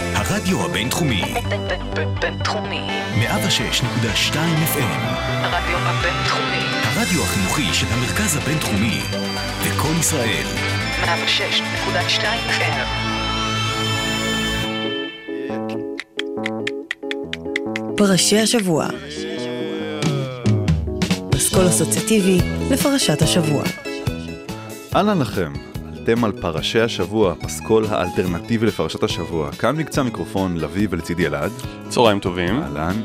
הרדיו הבינתחומי, בינתחומי. 106.2 FM, הרדיו הבינתחומי. הרדיו החינוכי של המרכז הבינתחומי, לקום ישראל, 106.2 FM. פרשי השבוע. פסקול אסוציאטיבי לפרשת השבוע. אהלן לכם, אתם על פרשי השבוע, הפסקול האלטרנטיבי לפרשת השבוע. כאן מקצה המיקרופון לביא ולצידי אלעד. צהריים טובים. אהלן.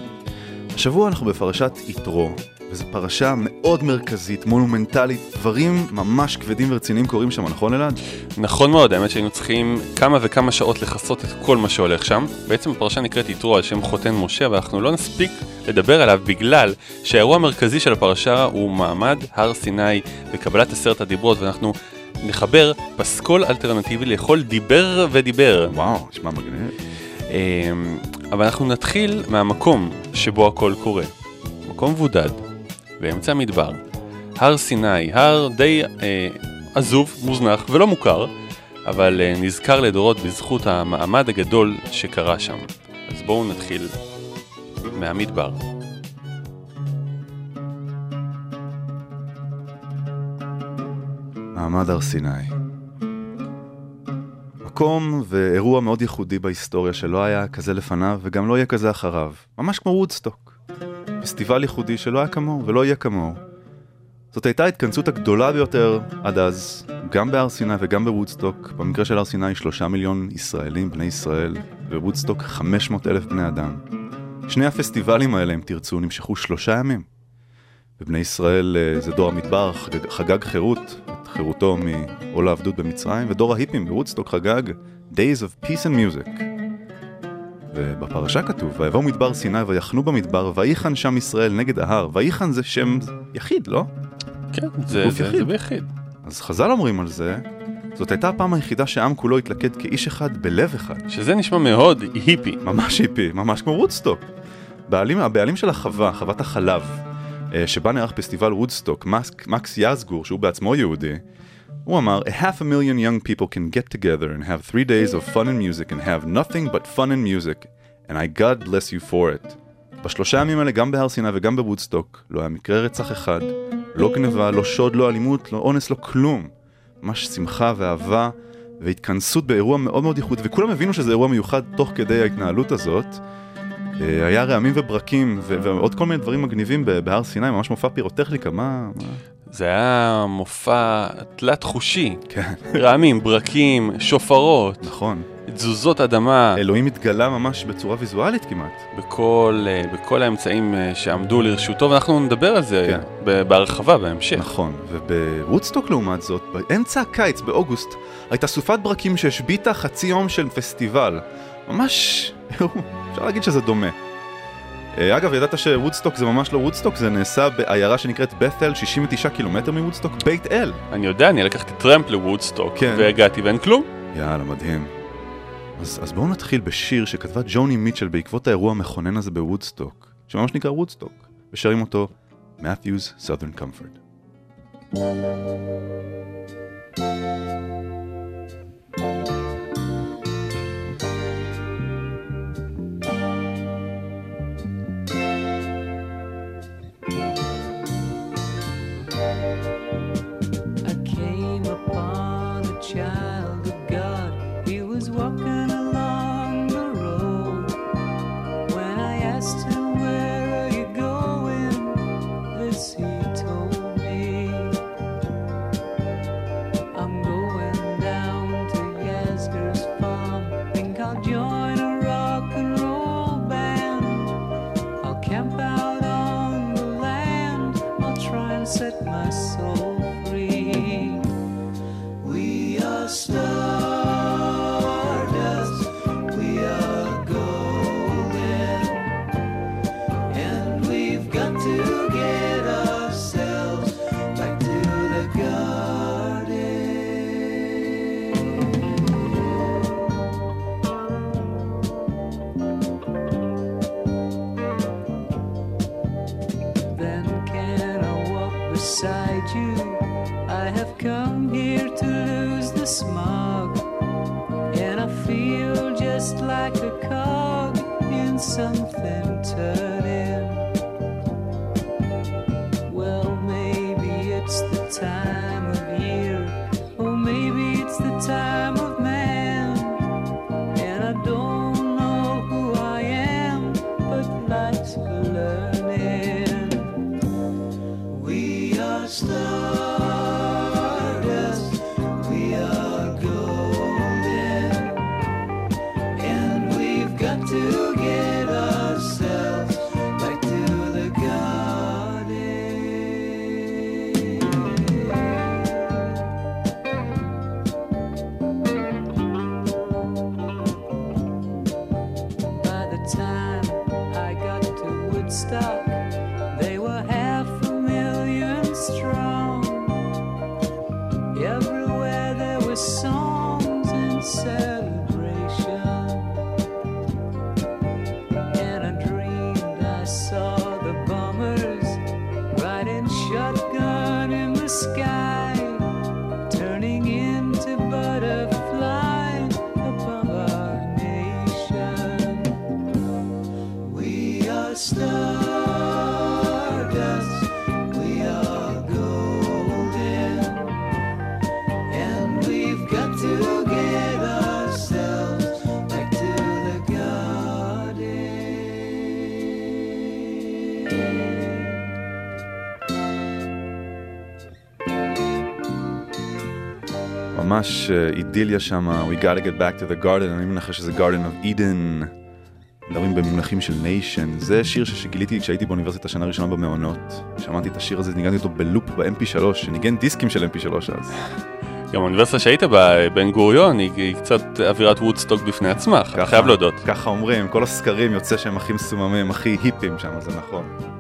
השבוע אנחנו בפרשת יתרו, וזו פרשה מאוד מרכזית, מונומנטלית, דברים ממש כבדים ורציניים קורים שם, נכון אלעד? נכון מאוד, האמת שהיינו צריכים כמה וכמה שעות לכסות את כל מה שהולך שם. בעצם הפרשה נקראת יתרו על שם חותן משה, ואנחנו לא נספיק לדבר עליו בגלל שהאירוע המרכזי של הפרשה הוא מעמד הר סיני וקבלת עשרת הדיברות, ואנחנו נחבר פסקול אלטרנטיבי לכל דיבר ודיבר. וואו, נשמע מגניב. אמ, אבל אנחנו נתחיל מהמקום שבו הכל קורה. מקום מבודד, באמצע המדבר. הר סיני, הר די אה, עזוב, מוזנח ולא מוכר, אבל אה, נזכר לדורות בזכות המעמד הגדול שקרה שם. אז בואו נתחיל מהמדבר. מעמד הר סיני. מקום ואירוע מאוד ייחודי בהיסטוריה שלא היה כזה לפניו וגם לא יהיה כזה אחריו. ממש כמו וודסטוק. פסטיבל ייחודי שלא היה כמוהו ולא יהיה כמוהו. זאת הייתה ההתכנסות הגדולה ביותר עד אז, גם בהר סיני וגם בוודסטוק. במקרה של הר סיני שלושה מיליון ישראלים, בני ישראל, ובוודסטוק 500 אלף בני אדם. שני הפסטיבלים האלה, אם תרצו, נמשכו שלושה ימים. בבני ישראל אה, זה דור המדבר, חגג, חגג חירות, חירותו מעול העבדות במצרים, ודור ההיפים בוודסטוק חגג Days of Peace and Music. ובפרשה כתוב, ויבואו מדבר סיני ויחנו במדבר, ויחן שם ישראל נגד ההר. ויחן זה שם יחיד, לא? כן, זה, זה, יחיד. זה ביחיד. אז חז"ל אומרים על זה, זאת הייתה הפעם היחידה שהעם כולו התלכד כאיש אחד בלב אחד. שזה נשמע מאוד היפי. ממש היפי, ממש כמו וודסטוק. בעלים, הבעלים של החווה, חוות החלב, שבה נערך פסטיבל וודסטוק, מקס, יזגור, שהוא בעצמו יהודי, הוא אמר, A half a million young people can get together and have three days of fun and music and have nothing but fun and music, and I God bless you for it. בשלושה ימים האלה, גם בהר סיני וגם בוודסטוק, לא היה מקרה רצח אחד, לא גניבה, לא שוד, לא אלימות, לא אונס, לא כלום. ממש שמחה ואהבה והתכנסות באירוע מאוד מאוד ייחודי, וכולם הבינו שזה אירוע מיוחד תוך כדי ההתנהלות הזאת. אה, היה רעמים וברקים ועוד כל מיני דברים מגניבים בהר סיני, ממש מופע פירוטכניקה, מה... זה היה מופע תלת חושי. כן, רעמים, ברקים, שופרות, נכון. תזוזות אדמה. אלוהים התגלה ממש בצורה ויזואלית כמעט. בכל, אה, בכל האמצעים אה, שעמדו לרשותו, ואנחנו נדבר על זה כן. בהרחבה בהמשך. נכון, ובוודסטוק לעומת זאת, באמצע הקיץ, באוגוסט, הייתה סופת ברקים שהשביתה חצי יום של פסטיבל. ממש, אפשר להגיד שזה דומה. אה, אגב, ידעת שוודסטוק זה ממש לא וודסטוק, זה נעשה בעיירה שנקראת בת'ל, 69 קילומטר מוודסטוק, בית אל. אני יודע, אני לקחתי טרמפ לוודסטוק, כן. והגעתי ואין כלום. יאללה, מדהים. אז, אז בואו נתחיל בשיר שכתבה ג'וני מיטשל בעקבות האירוע המכונן הזה בוודסטוק, שממש נקרא וודסטוק, ושרים אותו Matthews Southern Comfort. I ממש אה, אידיליה שם, We gotta get back to the garden, אני מנחש שזה garden of Eden. מדברים במונחים של nation, זה שיר שגיליתי כשהייתי באוניברסיטה שנה ראשונה במעונות. שמעתי את השיר הזה, ניגנתי אותו בלופ ב-MP3, שניגן דיסקים של MP3 אז. גם האוניברסיטה שהיית בה, בן גוריון, היא, היא קצת אווירת וודסטוק בפני עצמה, אני חייב להודות. ככה אומרים, כל הסקרים יוצא שהם הכי מסוממים, הכי היפים שם, זה נכון.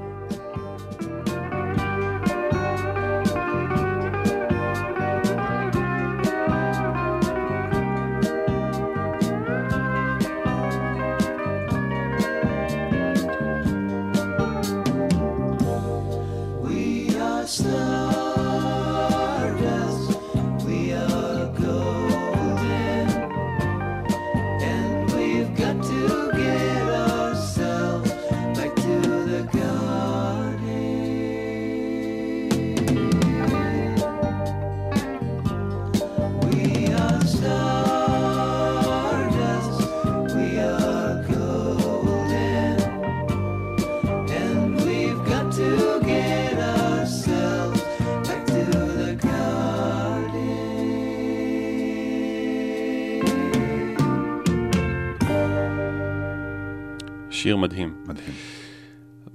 שיר מדהים. מדהים.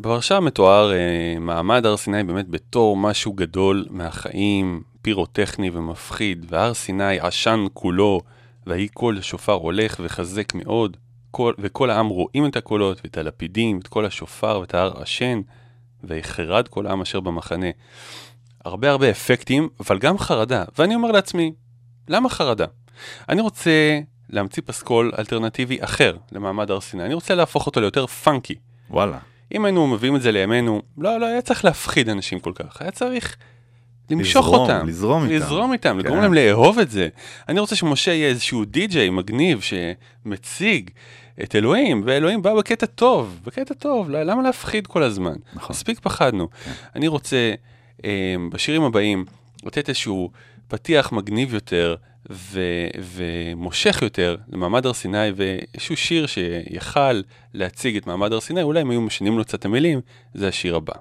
בפרשה מתואר אה, מעמד הר סיני באמת בתור משהו גדול מהחיים, פירוטכני ומפחיד, והר סיני עשן כולו, ויהי קול השופר הולך וחזק מאוד, כל, וכל העם רואים את הקולות, ואת הלפידים, את קול השופר ואת ההר עשן, ויחרד כל העם אשר במחנה. הרבה הרבה אפקטים, אבל גם חרדה. ואני אומר לעצמי, למה חרדה? אני רוצה להמציא פסקול אלטרנטיבי אחר למעמד הר סיני. אני רוצה להפוך אותו ליותר פאנקי. וואלה. אם היינו מביאים את זה לימינו, לא, לא היה צריך להפחיד אנשים כל כך, היה צריך למשוך לזרום, אותם. לזרום איתם. לזרום איתם, לגרום כן. להם לאהוב את זה. אני רוצה שמשה יהיה איזשהו די-ג'יי מגניב שמציג את אלוהים, ואלוהים בא בקטע טוב, בקטע טוב, לא- למה להפחיד כל הזמן? נכון. מספיק פחדנו. אני רוצה אה, בשירים הבאים לתת איזשהו פתיח מגניב יותר ו- ומושך יותר למעמד הר סיני, ואיזשהו שיר שיכל להציג את מעמד הר סיני, אולי אם היו משנים לו קצת המילים, זה השיר הבא.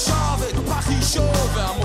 עכשיו את והמופע של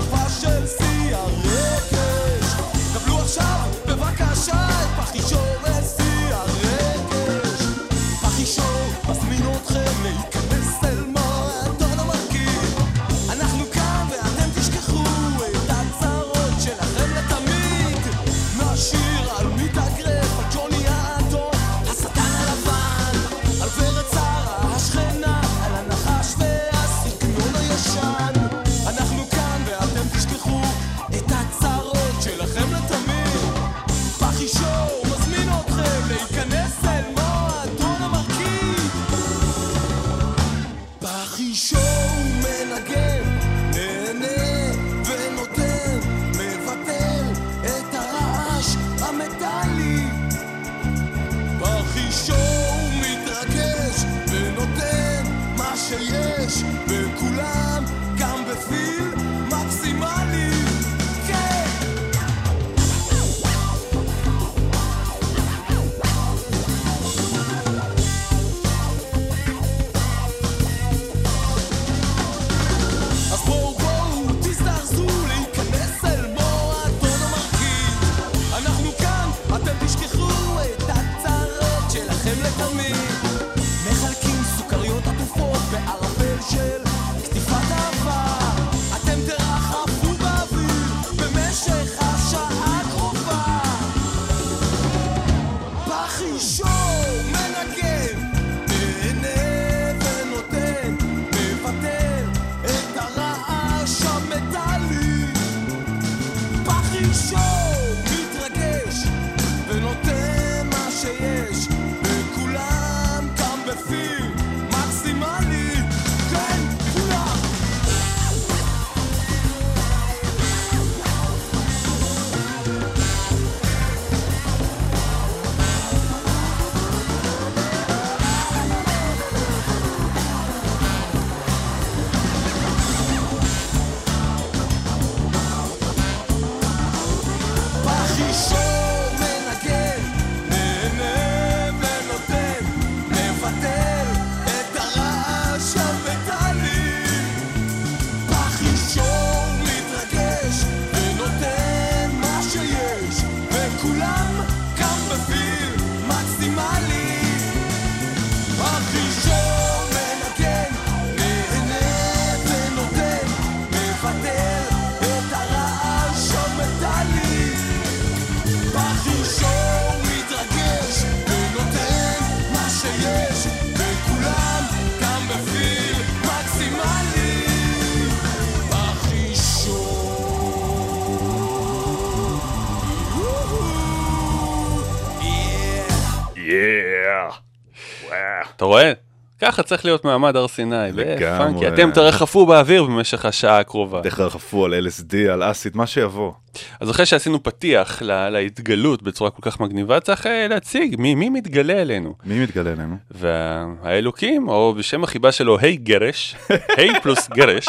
ככה צריך להיות מעמד הר סיני, לגמרי. פאנקי. אתם תרחפו באוויר במשך השעה הקרובה. תרחפו על LSD, על אסיד, מה שיבוא. אז אחרי שעשינו פתיח לה- להתגלות בצורה כל כך מגניבה, צריך אה, להציג מי, מי מתגלה אלינו. מי מתגלה אלינו? והאלוקים, או בשם החיבה שלו, היי גרש, היי פלוס גרש,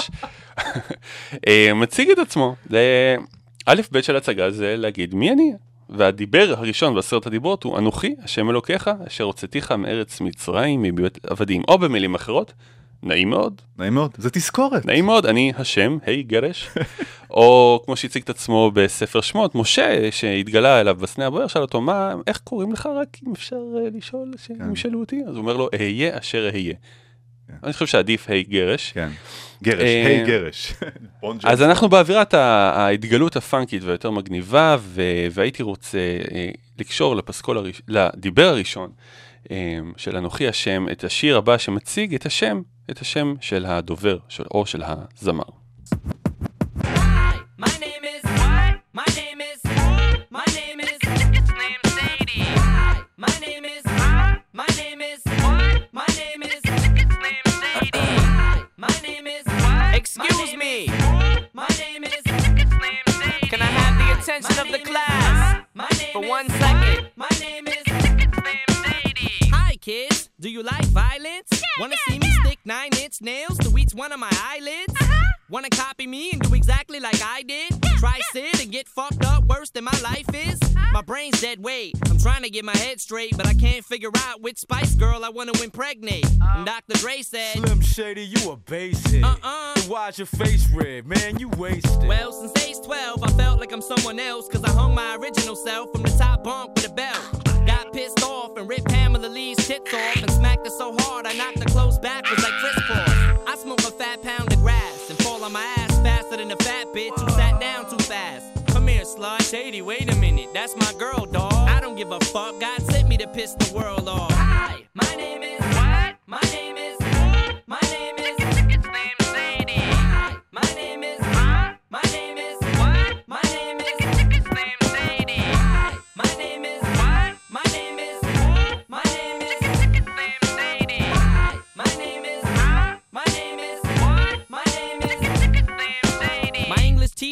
אה, מציג את עצמו. זה א' ב' של הצגה זה להגיד מי אני. והדיבר הראשון בעשרת הדיברות הוא אנוכי, השם אלוקיך, אשר הוצאתיך מארץ מצרים, מבית עבדים. או במילים אחרות, נעים מאוד, נעים מאוד, זה תזכורת. נעים מאוד, אני השם, היי גרש. או כמו שהציג את עצמו בספר שמות, משה, שהתגלה אליו בסנה הבוער, שאל אותו, מה, איך קוראים לך רק אם אפשר אה, לשאול, שהם ישאלו אותי? אז הוא אומר לו, אהיה אשר אהיה. אני חושב שעדיף היי גרש. כן. גרש, אה, היי גרש. בון אז. אנחנו באווירת ההתגלות הפאנקית והיותר מגניבה, והייתי רוצה אה, לקשור לפסקול, לדיבר הראשון אה, של אנוכי השם, את השיר הבא שמציג את השם, את השם של הדובר, או של הזמר. Attention of the class My name for one second? My name is Hi, kids. Do you like violence? Wanna see me stick nine inch nails to each one of my eyelids? Uh-huh. Wanna copy me and do exactly like I did? Try sit and get fucked up worse than my life is? My brain's dead weight. I'm trying to get my head straight, but I can't figure out which Spice Girl I wanna impregnate. And Dr. Dre said, Slim Shady, you a basehead. Uh-uh. Why's your face red? Man, you wasted. Well, since age 12, I felt like I'm someone else, cause I hung my original self from the top bunk with a belt. Got pissed off and ripped Pamela Lee's tits off and smacked her so hard I knocked her clothes backwards like crisscross. I smoke a fat pound of grass on my ass faster than a fat bitch who sat down too fast. Come here, slut. Shady, wait a minute. That's my girl, dog. I don't give a fuck. God sent me to piss the world off. Hi, my name is what? My name is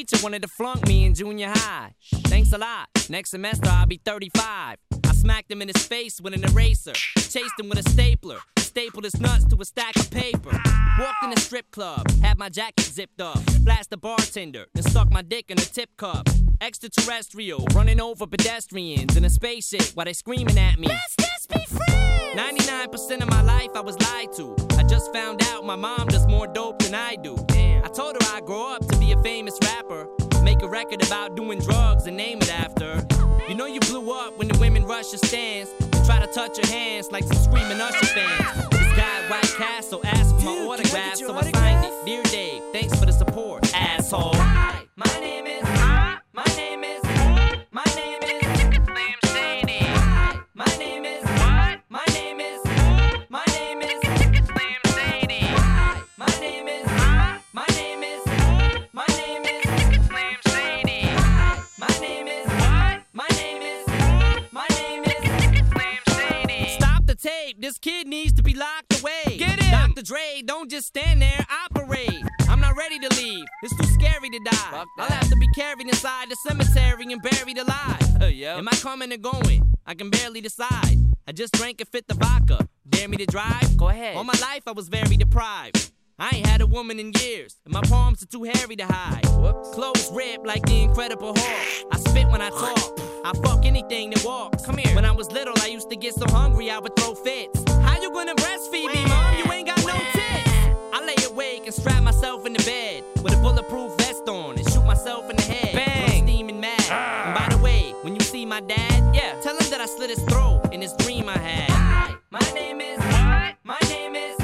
teacher wanted to flunk me in junior high. Thanks a lot. Next semester I'll be 35. I smacked him in his face with an eraser. Chased him with a stapler. Stapled his nuts to a stack of paper. Walked in a strip club. Had my jacket zipped up. Flashed the bartender. Then stuck my dick in a tip cup. Extraterrestrial. Running over pedestrians in a spaceship while they screaming at me. Let's just be friends. 99% of my life I was lied to. I just found out my mom does more dope than I do. I told her I'd grow up to be a famous rapper. Make a record about doing drugs and name it after. You know you blew up when the women rush your stands and try to touch your hands like some screaming Usher fans. This guy White Castle asked for my autograph, so I signed it. Dear Dave, thanks for the support, asshole. Hi, my name die. I'll have to be carried inside the cemetery and buried alive. Uh, yeah. Am I coming or going? I can barely decide. I just drank and fit the vodka. Dare me to drive? Go ahead. All my life I was very deprived. I ain't had a woman in years, and my palms are too hairy to hide. Whoops. Clothes ripped like the Incredible Hulk. I spit when I talk. I fuck anything that walks. Come here. When I was little, I used to get so hungry I would throw fits. How you gonna breastfeed me, mom? You ain't got no tits. I lay awake and strap myself in the bed with a bulletproof myself in the head. when I'm Bang. steaming mad. Ah. And by the way, when you see my dad, Yeah. tell him that I slit his throat in this dream I had. Hi, my name is what? My name is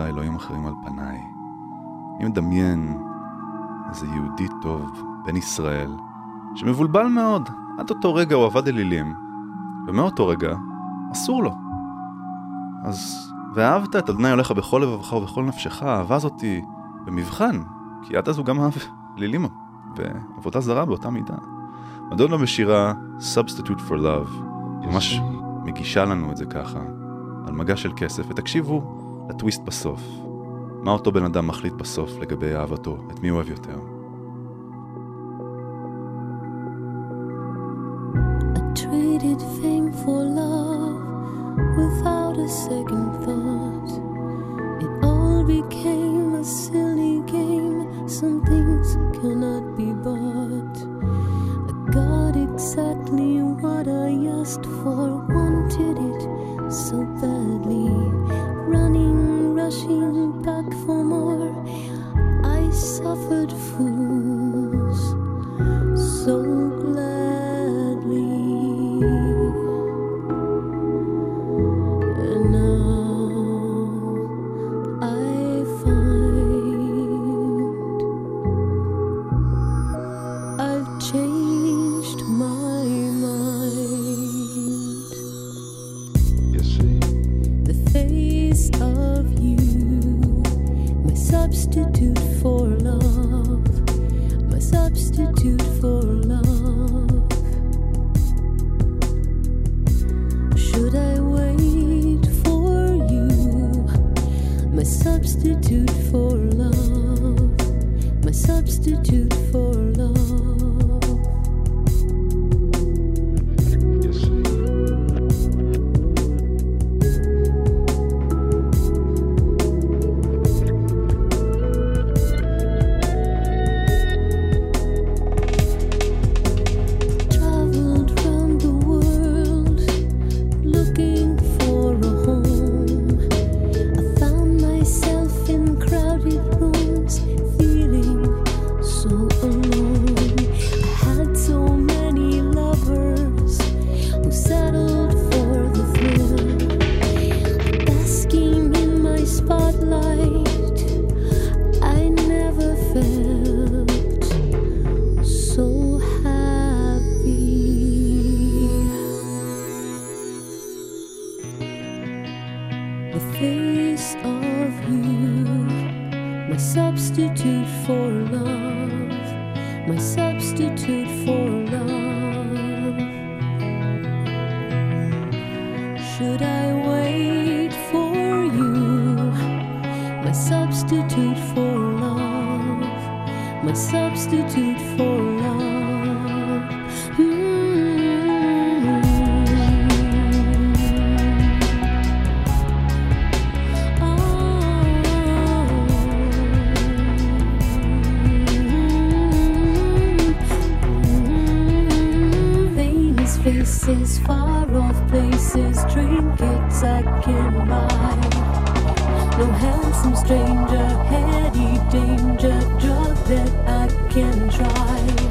לך אלוהים אחרים על פניי. אני מדמיין איזה יהודי טוב, בן ישראל, שמבולבל מאוד. עד אותו רגע הוא עבד אלילים, ומאותו רגע אסור לו. אז, ואהבת את אדוני אלוהיך בכל לבבך ובכל נפשך, האהבה הזאתי במבחן, כי עד אז הוא גם אהב אלילים ועבודה זרה באותה מידה. מדונה בשירה Substitute for Love, היא ממש מגישה לנו את זה ככה, על מגע של כסף, ותקשיבו לטוויסט בסוף. מה אותו בן אדם מחליט בסוף לגבי אהבתו, את מי הוא אוהב יותר. Exactly what I asked for, wanted it so badly. Rushing back for more. I suffered fools handsome stranger, heady danger, drug that I can try.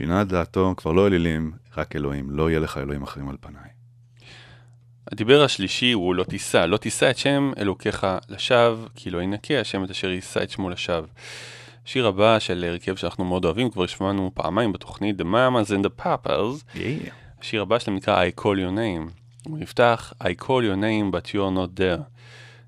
שינה את דעתו, כבר לא אלילים, רק אלוהים, לא יהיה לך אלוהים אחרים על פניי. הדיבר השלישי הוא לא תישא, לא תישא את שם אלוקיך לשווא, כי לא ינקה השם את אשר יישא את שמו לשווא. שיר הבא של הרכב שאנחנו מאוד אוהבים, כבר שמענו פעמיים בתוכנית The Mamas and the Papas. Yeah. השיר הבא שלהם נקרא I call your name. הוא נפתח I call your name but you're not there.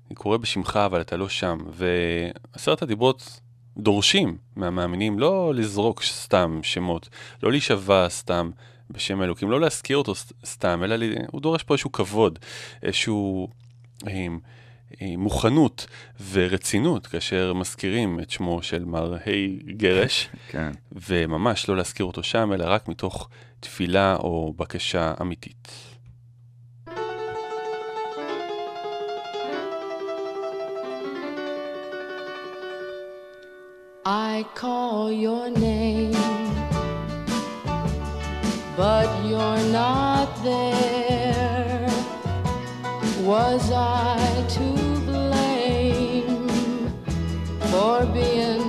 אני קורא בשמך אבל אתה לא שם. ועשרת הדיברות דורשים מהמאמינים לא לזרוק סתם שמות, לא להישבע סתם בשם האלוקים, לא להזכיר אותו סתם, אלא ל- הוא דורש פה איזשהו כבוד, איזשהו אה, אה, מוכנות ורצינות כאשר מזכירים את שמו של מר היי גרש. כן. וממש לא להזכיר אותו שם, אלא רק מתוך תפילה או בקשה אמיתית. I call your name, but you're not there. Was I to blame for being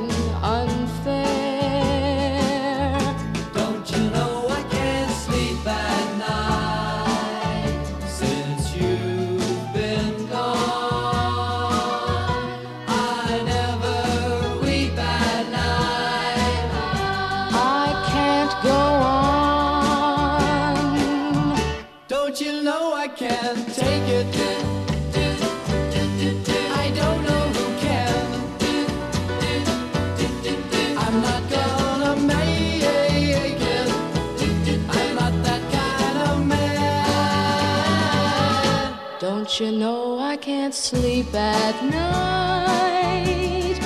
sleep at night?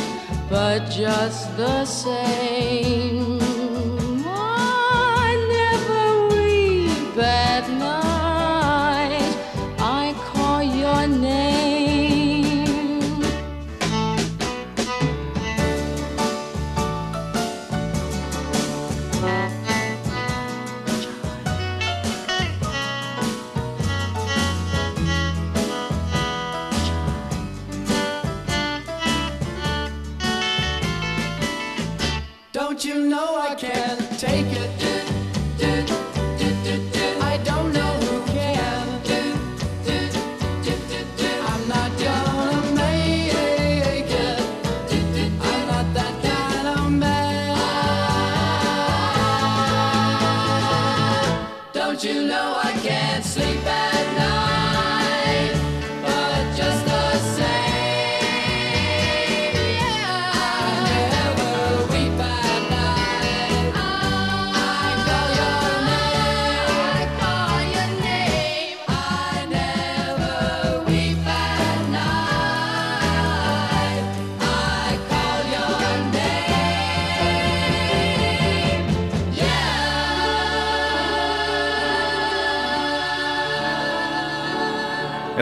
But just the same,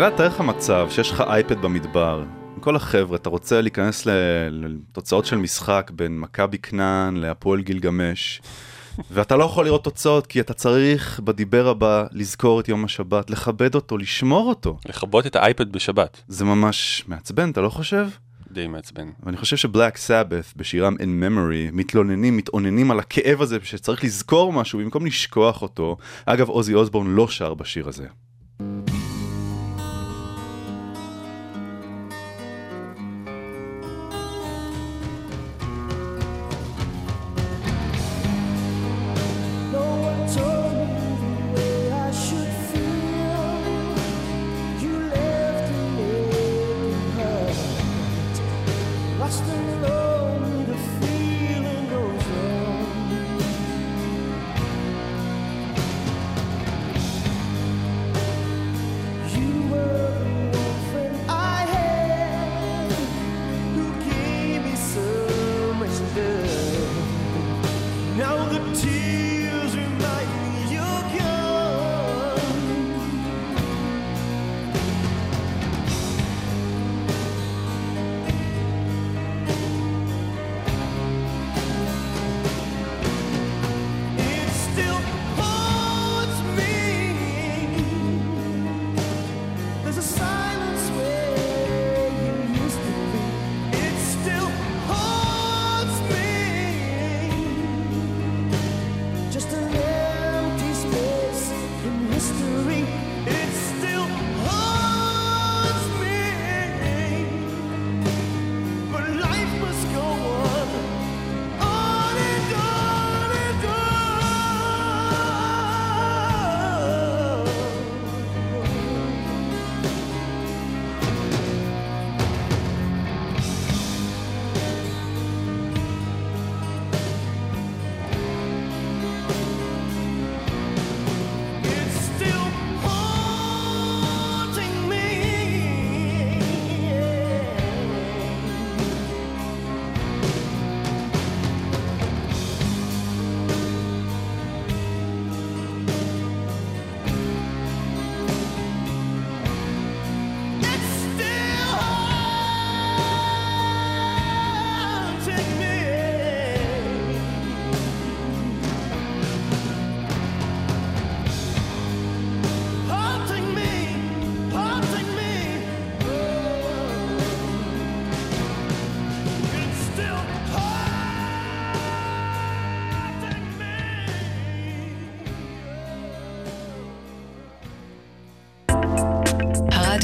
אלא תאר לך מצב שיש לך אייפד במדבר, עם כל החבר'ה, אתה רוצה להיכנס לתוצאות של משחק בין מכבי כנען להפועל גילגמש, ואתה לא יכול לראות תוצאות כי אתה צריך בדיבר הבא לזכור את יום השבת, לכבד אותו, לשמור אותו. לכבות את האייפד בשבת. זה ממש מעצבן, אתה לא חושב? די מעצבן. ואני חושב שבלק סאבת בשירם In Memory מתלוננים, מתאוננים על הכאב הזה שצריך לזכור משהו במקום לשכוח אותו. אגב, עוזי אוסבורן לא שר בשיר הזה.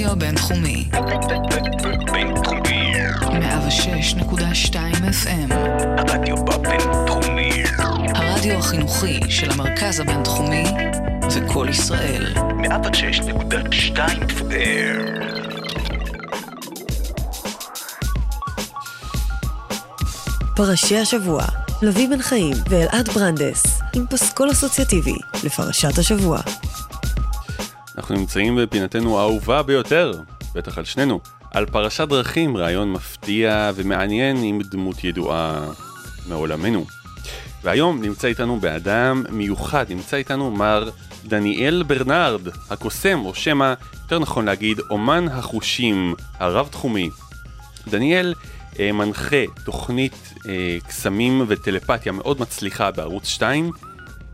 הרדיו הבינתחומי. בינתחומי. 106.2 FM. הרדיו בבינתחומי. הרדיו החינוכי של המרכז הבינתחומי זה קול ישראל. 106.2 FM. פרשי השבוע, לביא בן חיים ואלעד ברנדס, עם פסקול אסוציאטיבי לפרשת השבוע. אנחנו נמצאים בפינתנו האהובה ביותר, בטח על שנינו, על פרשת דרכים, רעיון מפתיע ומעניין עם דמות ידועה מעולמנו. והיום נמצא איתנו באדם מיוחד, נמצא איתנו מר דניאל ברנרד, הקוסם, או שמא, יותר נכון להגיד, אומן החושים הרב-תחומי. דניאל אה, מנחה תוכנית אה, קסמים וטלפתיה מאוד מצליחה בערוץ 2,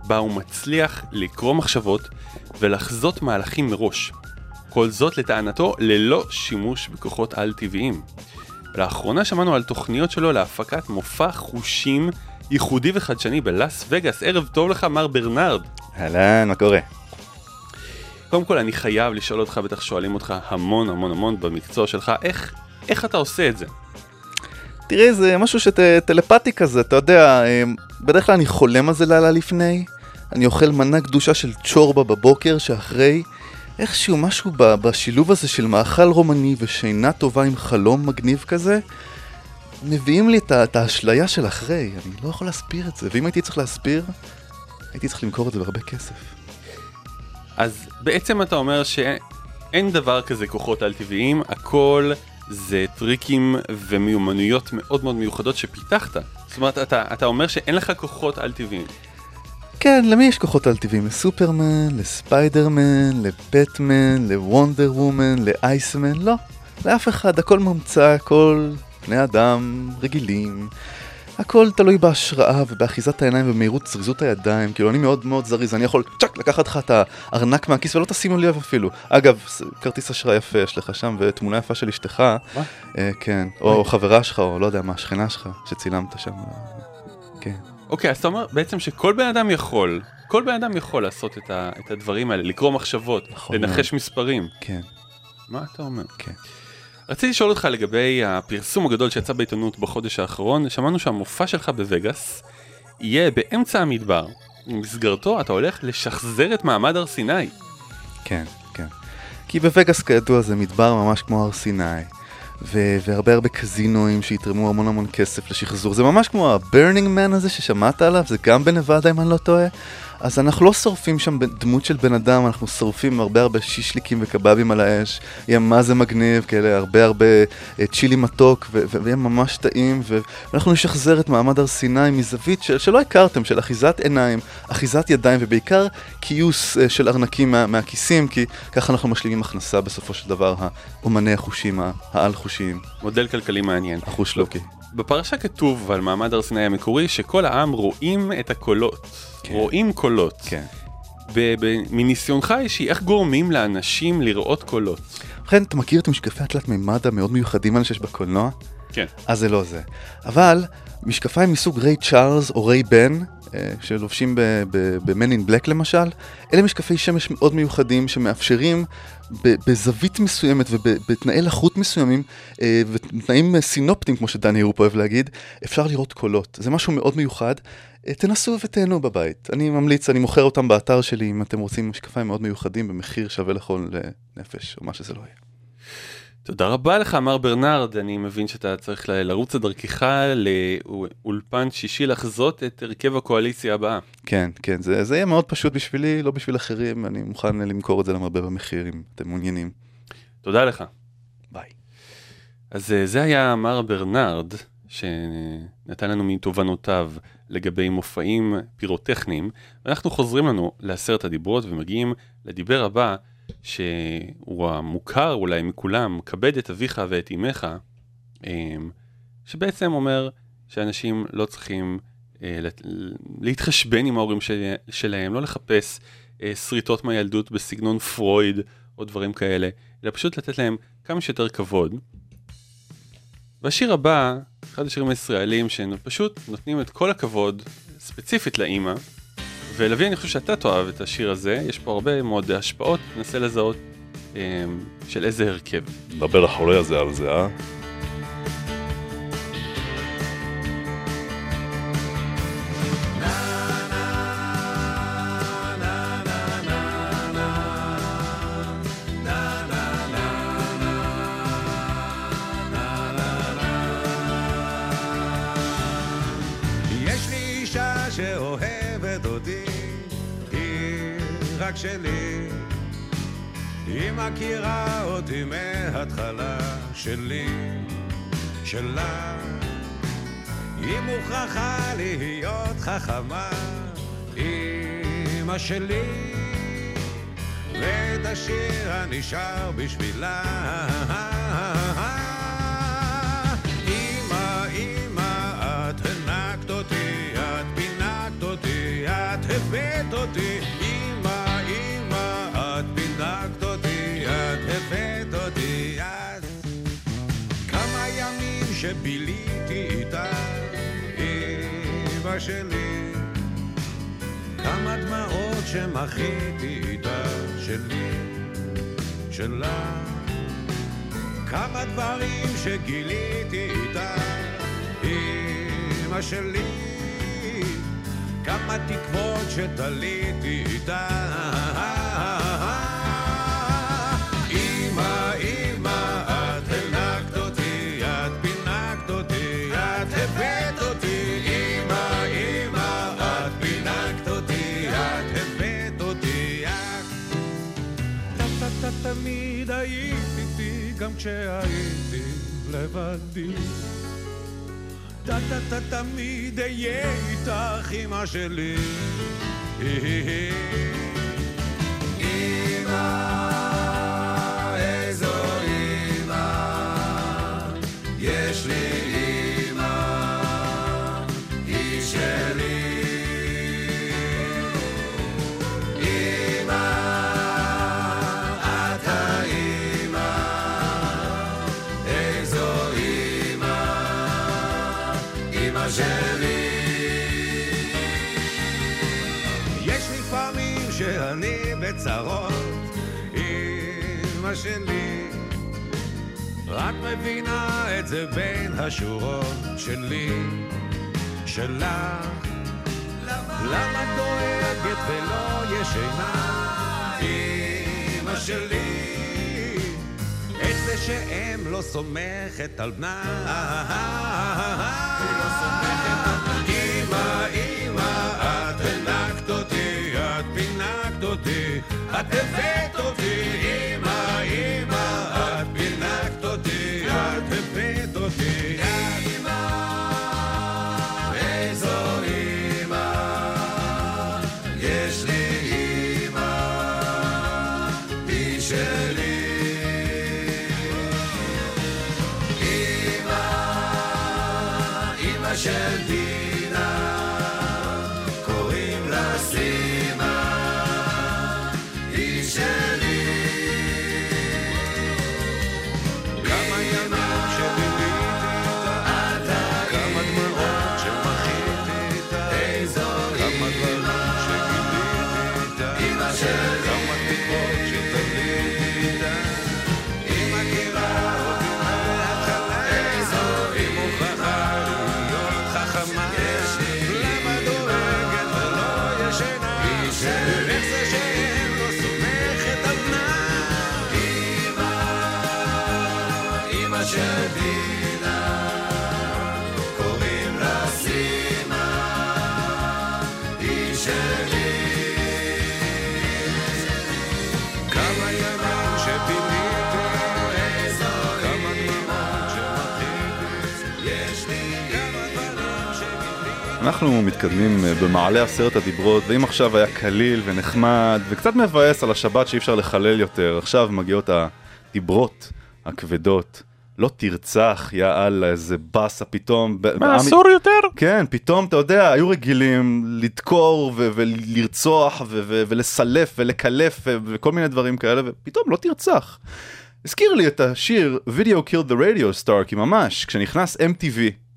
בה הוא מצליח לקרוא מחשבות ולחזות מהלכים מראש. כל זאת לטענתו ללא שימוש בכוחות על-טבעיים. לאחרונה שמענו על תוכניות שלו להפקת מופע חושים ייחודי וחדשני בלאס וגאס. ערב טוב לך, מר ברנרד. אהלן, מה קורה? קודם כל, אני חייב לשאול אותך, בטח שואלים אותך המון המון המון במקצוע שלך, איך, איך אתה עושה את זה? תראה, זה משהו שטלפתי כזה, אתה יודע, אה, בדרך כלל אני חולם על זה לילה לפני, אני אוכל מנה קדושה של צ'ורבה בבוקר שאחרי, איכשהו משהו ב- בשילוב הזה של מאכל רומני ושינה טובה עם חלום מגניב כזה, מביאים לי את את האשליה של אחרי, אני לא יכול להסביר את זה, ואם הייתי צריך להסביר, הייתי צריך למכור את זה בהרבה כסף. אז בעצם אתה אומר שאין דבר כזה כוחות על-טבעיים, הכל זה טריקים ומיומנויות מאוד מאוד מיוחדות שפיתחת. זאת אומרת, אתה, אתה אומר שאין לך כוחות על-טבעיים. כן, למי יש כוחות על-טבעיים? לסופרמן, לספיידרמן, לבטמן, לוונדר וומן, לאייסמן? לא. לאף אחד, הכל מומצא, הכל בני אדם רגילים. הכל תלוי בהשראה ובאחיזת העיניים ובמהירות זריזות הידיים. כאילו, אני מאוד מאוד זריז, אני יכול צ'אק לקחת לך את הארנק מהכיס ולא תשימו לב אפילו. אגב, כרטיס אשראי יפה יש לך שם ותמונה יפה של אשתך. מה? אה, כן, או חברה שלך, או לא יודע מה, שכנה שלך, שצילמת שם. כן. אוקיי, אז אתה אומר בעצם שכל בן אדם יכול, כל בן אדם יכול לעשות את, ה, את הדברים האלה, לקרוא מחשבות, נכון לנחש מספרים. כן. מה אתה אומר? כן. רציתי לשאול אותך לגבי הפרסום הגדול שיצא בעיתונות בחודש האחרון, שמענו שהמופע שלך בווגאס יהיה באמצע המדבר. במסגרתו אתה הולך לשחזר את מעמד הר סיני. כן, כן. כי בווגאס כידוע זה מדבר ממש כמו הר סיני. ו- והרבה הרבה קזינואים שיתרמו המון המון כסף לשחזור. זה ממש כמו ה-burning man הזה ששמעת עליו, זה גם בנבדה אם אני לא טועה. אז אנחנו לא שורפים שם דמות של בן אדם, אנחנו שורפים הרבה הרבה שישליקים וקבבים על האש. יהיה מה זה מגניב, כאלה הרבה הרבה אה, צ'ילי מתוק, ויהיה ממש טעים, ואנחנו נשחזר את מעמד הר סיני מזווית של, שלא הכרתם, של אחיזת עיניים, אחיזת ידיים, ובעיקר כיוס אה, של ארנקים מה, מהכיסים, כי ככה אנחנו משלימים הכנסה בסופו של דבר, האומני החושים, העל-חושיים. מודל כלכלי מעניין. החוש לוקי. בפרשה כתוב על מעמד הר סיני המקורי שכל העם רואים את הקולות. כן. רואים קולות. כן. מניסיונך האישי, איך גורמים לאנשים לראות קולות? ובכן, אתה מכיר את משקפי התלת מימד המאוד מיוחדים האלה שיש בקולנוע? כן. אז זה לא זה. אבל משקפיים מסוג ריי צ'ארלס או ריי בן, שלובשים ב-Man in Black למשל, אלה משקפי שמש מאוד מיוחדים שמאפשרים בזווית מסוימת ובתנאי לחות מסוימים אה, ותנאים סינופטיים, כמו שדני רופ אוהב להגיד, אפשר לראות קולות. זה משהו מאוד מיוחד. אה, תנסו ותהנו בבית. אני ממליץ, אני מוכר אותם באתר שלי אם אתם רוצים משקפיים מאוד מיוחדים במחיר שווה לכל אה, נפש, או מה שזה לא יהיה. תודה רבה לך, מר ברנרד. אני מבין שאתה צריך לרוץ לדרכך לאולפן שישי לחזות את הרכב הקואליציה הבאה. כן, כן, זה, זה יהיה מאוד פשוט בשבילי, לא בשביל אחרים, אני מוכן למכור את זה למרבה במחיר אם אתם מעוניינים. תודה לך. ביי. אז אה, זה היה מר ברנרד, שנתן לנו מתובנותיו לגבי מופעים פירוטכניים, ואנחנו חוזרים לנו לעשרת הדיברות ומגיעים לדיבר הבא, שהוא המוכר אולי מכולם, כבד את אביך ואת אמך, אמ, שבעצם אומר שאנשים לא צריכים אה, להתחשבן עם ההורים של- שלהם, לא לחפש אה, שריטות מהילדות בסגנון פרויד או דברים כאלה, אלא פשוט לתת להם כמה שיותר כבוד. והשיר הבא, אחד השירים הישראלים שפשוט נותנים את כל הכבוד ספציפית לאימא, ולוי אני חושב שאתה תאהב את השיר הזה, יש פה הרבה מאוד השפעות, ננסה לזהות אה, של איזה הרכב. נדבר אחורי הזה על זה, אה? מכירה אותי מההתחלה שלי, שלה. היא מוכרחה להיות חכמה, אמא שלי. ואת השיר הנשאר בשבילה. אמא, אמא, את הנקת אותי, את פינקת אותי, את הבאת אותי. שביליתי איתה, אמא שלי. כמה דמעות שמחיתי איתה, שלי, שלה. כמה דברים שגיליתי איתה, אמא שלי. כמה תקוות שתליתי איתה. כשהייתי לבדי. טה-טה-טה תמיד אהיה איתך, אמא שלי. אמא, שלי, רק מבינה את זה בין השורות שלי, שלך. למה את דואגת ולא ישנה, אמא שלי? את זה שאם לא סומכת על בנה. אמא, אותי, את הבאת אותי, אמא, אמא, את פינקת אנחנו מתקדמים אה, במעלה עשרת הדיברות, ואם עכשיו היה קליל ונחמד וקצת מבאס על השבת שאי אפשר לחלל יותר, עכשיו מגיעות הדיברות הכבדות. לא תרצח, יא אללה, איזה באסה פתאום. מה, אסור יותר? כן, פתאום, אתה יודע, היו רגילים לדקור ו- ולרצוח ו- ו- ולסלף ולקלף ו- וכל מיני דברים כאלה, ופתאום לא תרצח. הזכיר לי את השיר Video Killed the Radio Star, כי ממש, כשנכנס MTV,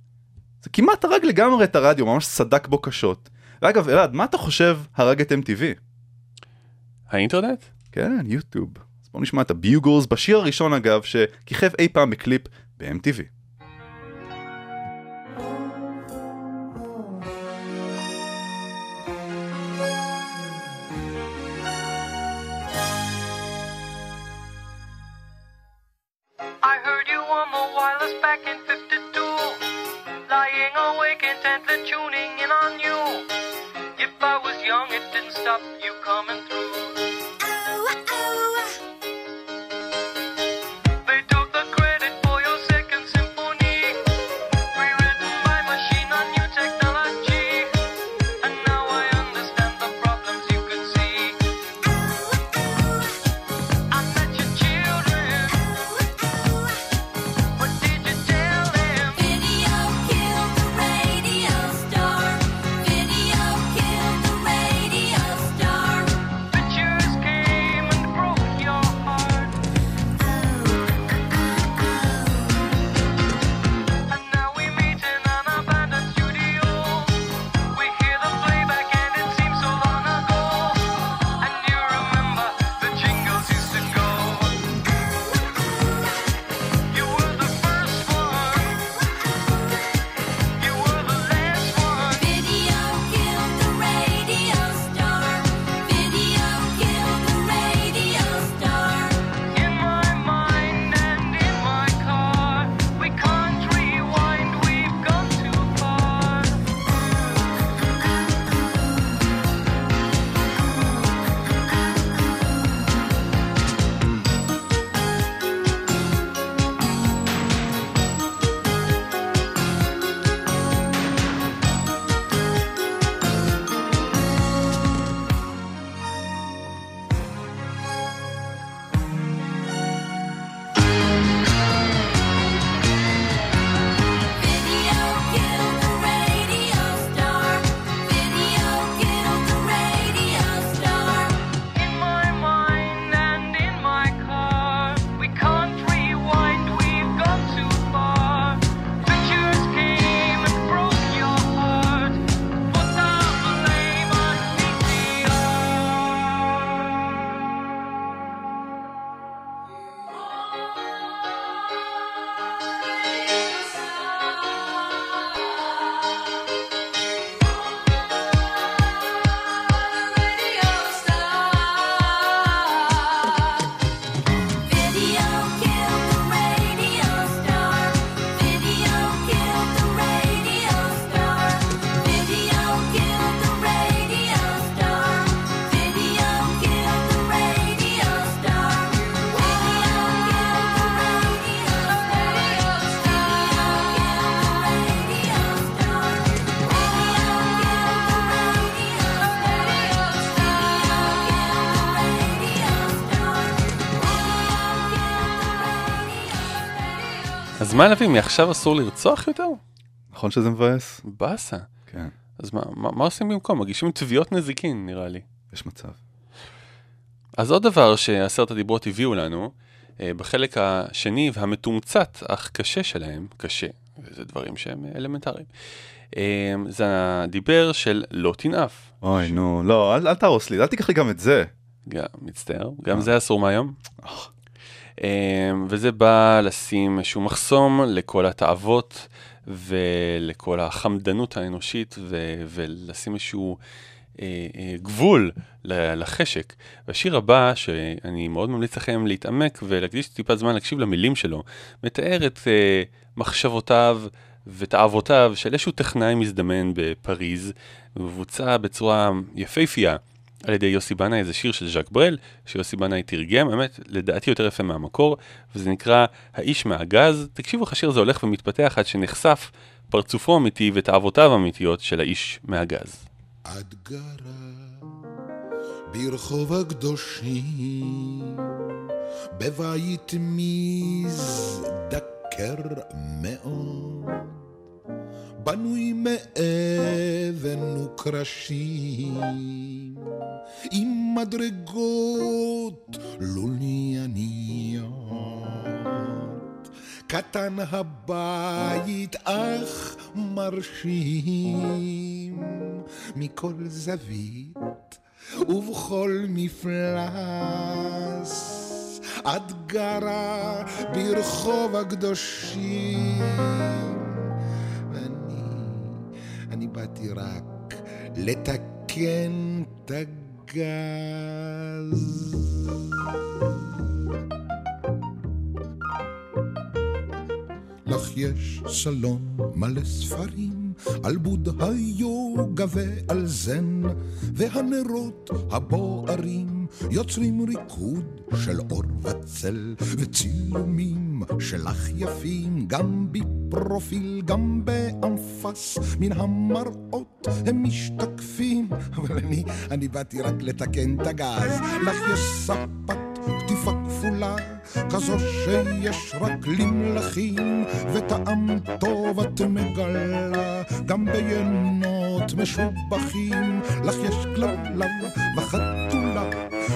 זה כמעט הרג לגמרי את הרדיו, ממש סדק בו קשות. ואגב, אלעד, מה אתה חושב הרג את MTV? האינטרנט? כן, יוטיוב. אז בואו נשמע את הביוגלס בשיר הראשון אגב, שכיכב אי פעם בקליפ ב-MTV. up. מה נביא, מעכשיו אסור לרצוח יותר? נכון שזה מבאס? באסה. כן. אז מה, מה, מה עושים במקום? מגישים תביעות נזיקין, נראה לי. יש מצב. אז עוד דבר שעשרת הדיברות הביאו לנו, אה, בחלק השני והמתומצת אך קשה שלהם, קשה, וזה דברים שהם אה, אלמנטריים, אה, זה הדיבר של לא תנאף. אוי, נו, לא, אל, אל תהרוס לי, אל תיקח לי גם את זה. גם, מצטער, גם זה אסור מהיום. אה, וזה בא לשים איזשהו מחסום לכל התאוות ולכל החמדנות האנושית ו- ולשים איזשהו אה, אה, גבול לחשק. והשיר הבא, שאני מאוד ממליץ לכם להתעמק ולהקדיש טיפת זמן להקשיב למילים שלו, מתאר את אה, מחשבותיו ותאוותיו של איזשהו טכנאי מזדמן בפריז, מבוצע בצורה יפהפייה. על ידי יוסי בנאי, זה שיר של ז'אק ברל, שיוסי בנאי תרגם, האמת, לדעתי יותר יפה מהמקור, וזה נקרא האיש מהגז. תקשיבו איך השיר הזה הולך ומתפתח עד שנחשף פרצופו האמיתי ותאוותיו האמיתיות של האיש מהגז. את גרה ברחוב הקדושים, בבית מזדקר מאוד, בנוי מאבן וקרשים, עם מדרגות לולייניות. קטן הבית אך מרשים מכל זווית ובכל מפלס את גרה ברחוב הקדושים אני באתי רק לתקן את הגז. לך יש סלון מלא ספרים על בוד היוגה ועל זן, והנרות הבוערים יוצרים ריקוד של אור וצל, וצילומים שלך יפים גם בפרופיל, גם באנפס, מן המראות הם משתקפים. אבל אני, אני באתי רק לתקן את הגז, לך יש ספת קטיפה כפולה, כזו שיש רק למלכים, וטעם טוב את מגלה, גם ביינות משובחים, לך יש כלבלב וחתולה,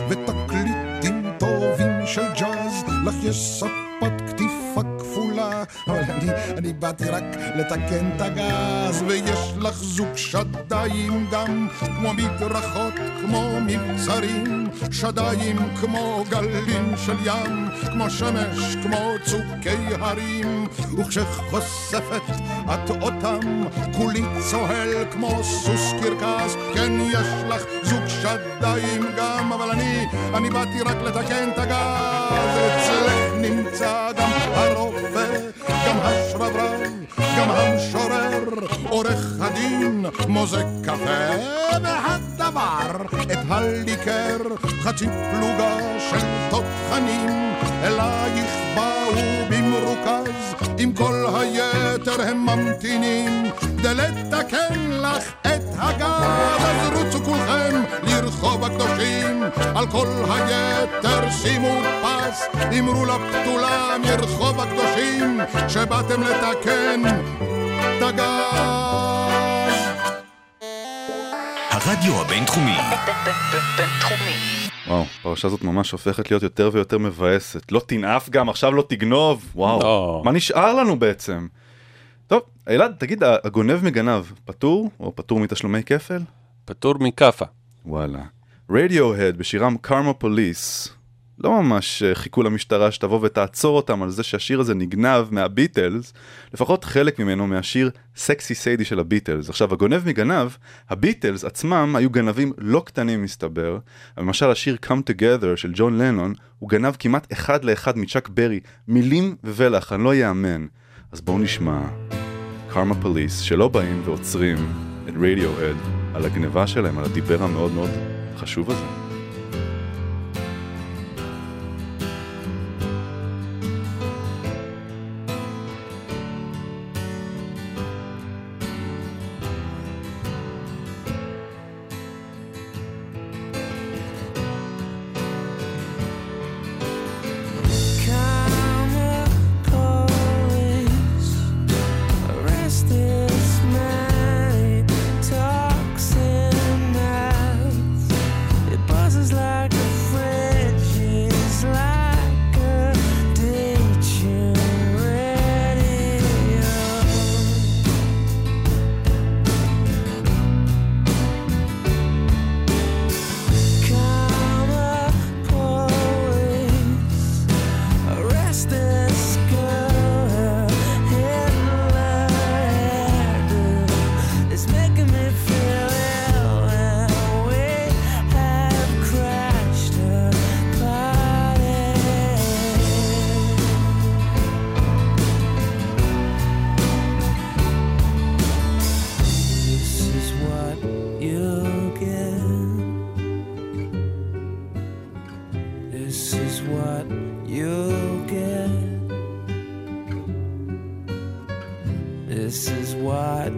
ותקליטים טובים של ג'אז, לך יש ספת קטיפה כפולה, אבל אני, אני באתי רק לתקן את הגז, ויש לך זוג שדיים גם, כמו מדרכות, כמו מבצרים, שדיים כמו גלים של ים, כמו שמש, כמו צוקי הרים, וכשחושפת את אותם, כולי צוהל כמו סוס קרקס, כן יש לך זוג שדיים גם, אבל אני, אני באתי רק לתקן את הגז, אצלך נמצא גם הרופא, גם השרברב, גם המשורר, עורך הדין, מוזג קפה, והדבר, את הליקר, חצי פלוגה של תותחנים, אלייך באו במרוכז, עם כל היתר הם ממתינים, כדי לתקן לך את הגז, אז רוצו כולכם לרחוב הקדושים, על כל היתר שימו פס, אמרו לפתולה מרחוב הקדושים, שבאתם לתקן את הגז. הרדיו הבינתחומי. וואו, הפרשה הזאת ממש הופכת להיות יותר ויותר מבאסת. לא תנאף גם, עכשיו לא תגנוב, וואו. לא. מה נשאר לנו בעצם? טוב, אלעד, תגיד, הגונב מגנב, פטור או פטור מתשלומי כפל? פטור מכאפה. וואלה. רדיו-הד בשירם קרמה פוליס לא ממש אה, חיכו למשטרה שתבוא ותעצור אותם על זה שהשיר הזה נגנב מהביטלס, לפחות חלק ממנו מהשיר סקסי סיידי של הביטלס. עכשיו, הגונב מגנב, הביטלס עצמם היו גנבים לא קטנים מסתבר, למשל השיר Come Together של ג'ון לנון, הוא גנב כמעט אחד לאחד מצ'אק ברי, מילים ולחן, לא יאמן. אז בואו נשמע קרמה פוליס שלא באים ועוצרים את רדיו-הד על הגניבה שלהם, על הדיבר המאוד מאוד חשוב הזה. what you'll get. This is what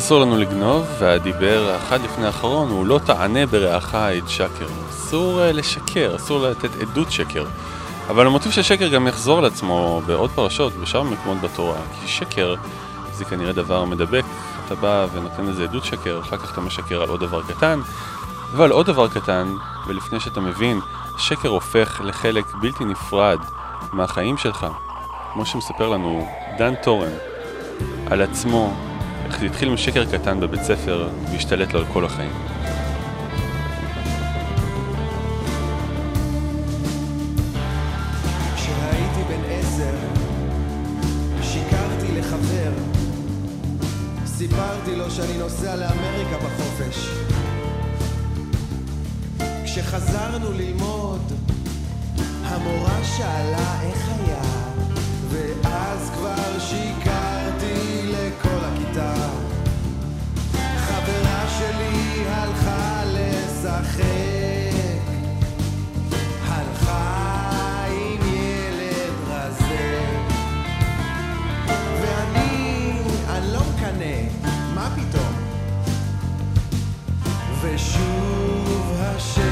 אסור לנו לגנוב, והדיבר האחד לפני האחרון הוא לא תענה ברעך עד שקר. אסור אה, לשקר, אסור לתת עדות שקר. אבל המוטיב של שקר גם יחזור על עצמו בעוד פרשות, בשאר מקומות בתורה. כי שקר זה כנראה דבר מדבק, אתה בא ונותן לזה עדות שקר, אחר כך אתה משקר על עוד דבר קטן, ועל עוד דבר קטן, ולפני שאתה מבין, שקר הופך לחלק בלתי נפרד מהחיים שלך. כמו שמספר לנו דן טורן על עצמו, איך זה התחיל משקר קטן בבית ספר והשתלט לו על כל החיים. שאני נוסע לאמריקה בחופש. כשחזרנו ללמוד, המורה שאלה איך היה, ואז כבר שיקרתי הכיתה. חברה שלי הלכה לשחק, לא? ושוב השקר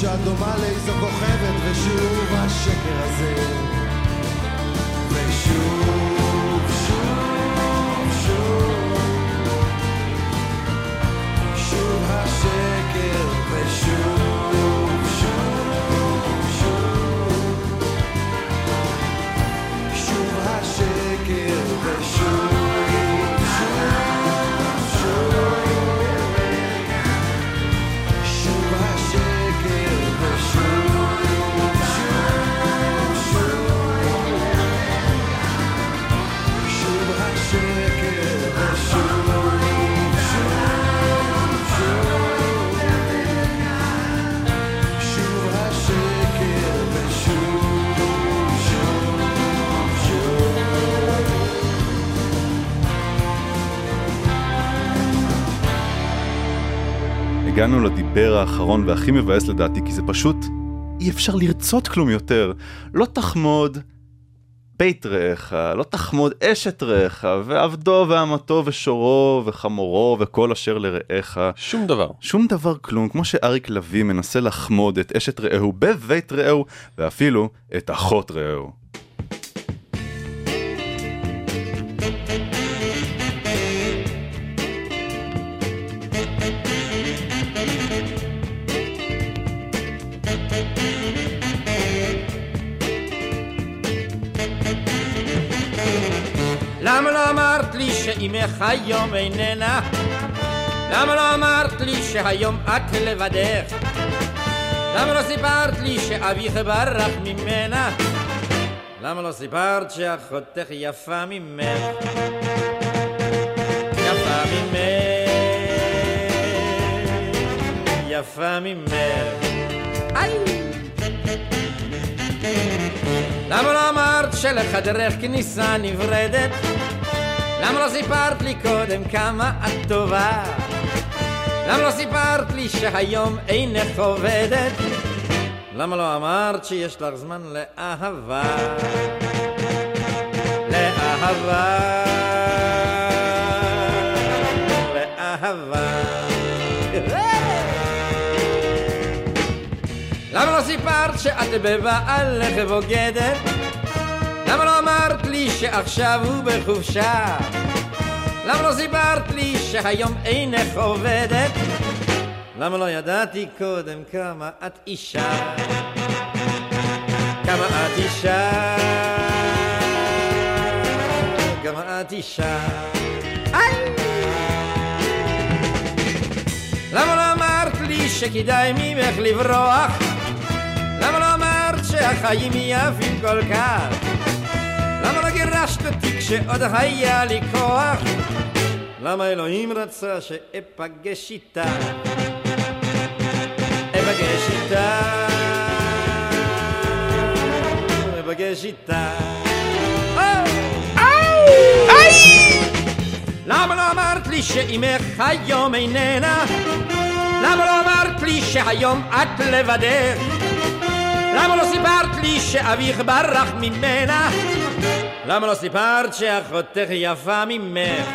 שאת דומה לאיזו כוכבת, לדיבר האחרון והכי מבאס לדעתי, כי זה פשוט אי אפשר לרצות כלום יותר. לא תחמוד בית רעך, לא תחמוד אשת רעך, ועבדו ואמתו ושורו וחמורו וכל אשר לרעך. שום דבר. שום דבר כלום, כמו שאריק לביא מנסה לחמוד את אשת רעהו בבית רעהו, ואפילו את אחות רעהו. שאימך היום איננה? למה לא אמרת לי שהיום את לבדך? למה לא סיפרת לי שאביך ברח ממנה? למה לא סיפרת שאחותך יפה ממך? יפה ממך, יפה ממך. איי! למה לא אמרת שלחדרך כניסה נברדת? למה לא סיפרת לי קודם כמה את טובה? למה לא סיפרת לי שהיום אינך עובדת? למה לא אמרת שיש לך זמן לאהבה? לאהבה לאהבה למה לא סיפרת שאת בבעלך בוגדת? אמרת לי שעכשיו הוא בחופשה? למה לא סיפרת לי שהיום אינך עובדת? למה לא ידעתי קודם כמה את אישה? כמה את אישה? כמה את אישה? למה לא אמרת לי שכדאי ממך לברוח? למה לא אמרת שהחיים יפים כל כך? כשעוד היה לי כוח? למה אלוהים רצה שאפגש איתה? אפגש איתה, אפגש איתה. למה לא אמרת לי שאימך היום איננה? למה לא אמרת לי שהיום את לבדך? למה לא סיפרת לי שאביך ברח ממנה? למה לא סיפרת שאחותך יפה ממך?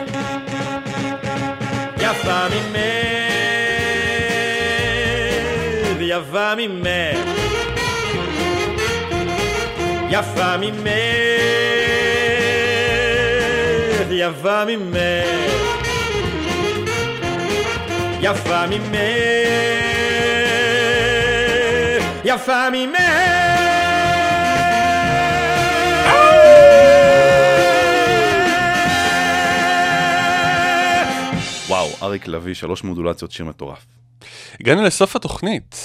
יפה ממך, יפה ממך, יפה ממך, יפה ממך, יפה ממך, יפה ממך. וואו, אריק לביא, שלוש מודולציות, שיר מטורף. הגענו לסוף התוכנית.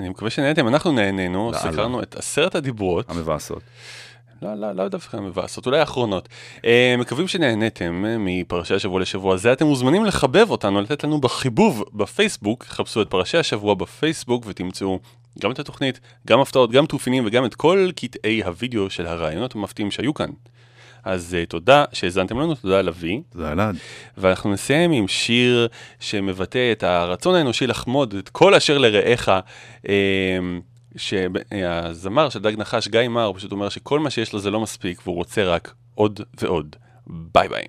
אני מקווה שנהנתם, אנחנו נהנינו, לאללה. סקרנו את עשרת הדיברות. המבאסות. לא, לא, לא דווקא המבאסות, אולי האחרונות. אה, מקווים שנהניתם אה, מפרשי השבוע לשבוע זה. אתם מוזמנים לחבב אותנו, לתת לנו בחיבוב בפייסבוק. חפשו את פרשי השבוע בפייסבוק ותמצאו גם את התוכנית, גם הפתעות, גם תופינים וגם את כל קטעי הוידאו של הרעיונות המפתיעים שהיו כאן. אז uh, תודה שהאזנתם לנו, תודה לביא. תודה אלעד. ואנחנו נסיים עם שיר שמבטא את הרצון האנושי לחמוד את כל אשר לרעך. אה, שהזמר של דג נחש, גיא מר, פשוט אומר שכל מה שיש לו זה לא מספיק, והוא רוצה רק עוד ועוד. ביי ביי.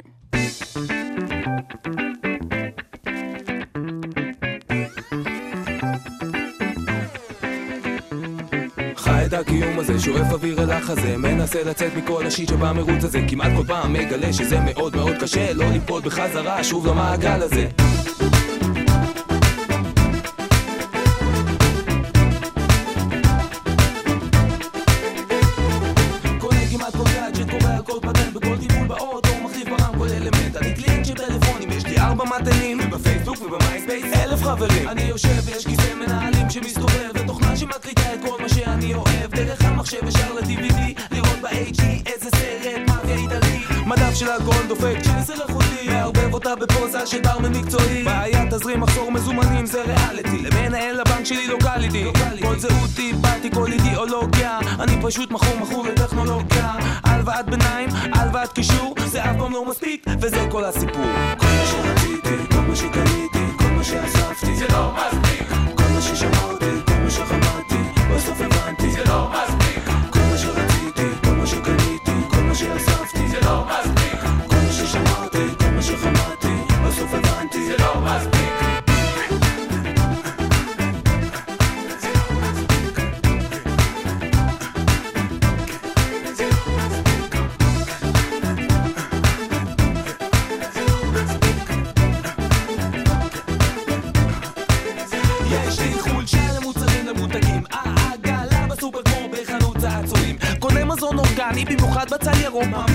הקיום הזה, שואף אוויר אל החזה מנסה לצאת מכל ה shit שבמרוץ הזה. כמעט כל פעם מגלה שזה מאוד מאוד קשה לא ליפול בחזרה שוב למעגל הזה ובפייסבוק ובמייספייס אלף חברים. אני יושב ויש כיסא מנהלים שמסתובב ותוכנה שמקליטה את כל מה שאני אוהב. דרך המחשב ישר ל-DVD לראות ב-HD איזה סרט מאפיה איטלקי. מדף של אלכוהול דופק צ'יליס איכותי מערבב אותה בפוזה של ברמן מקצועי בעיה תזרים מחסור מזומנים זה ריאליטי. למנהל הבנק שלי לוקליטי כל זהותי באתי כל אידיאולוגיה אני פשוט מכור מכור לטכנולוגיה. הלוואת ביניים הלוואת קישור זה אף פעם לא מספיק וזה כל הסיפור. כל שקניתי כל מה שאספתי. זה לא מספיק como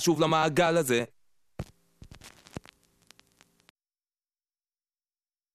שוב למעגל הזה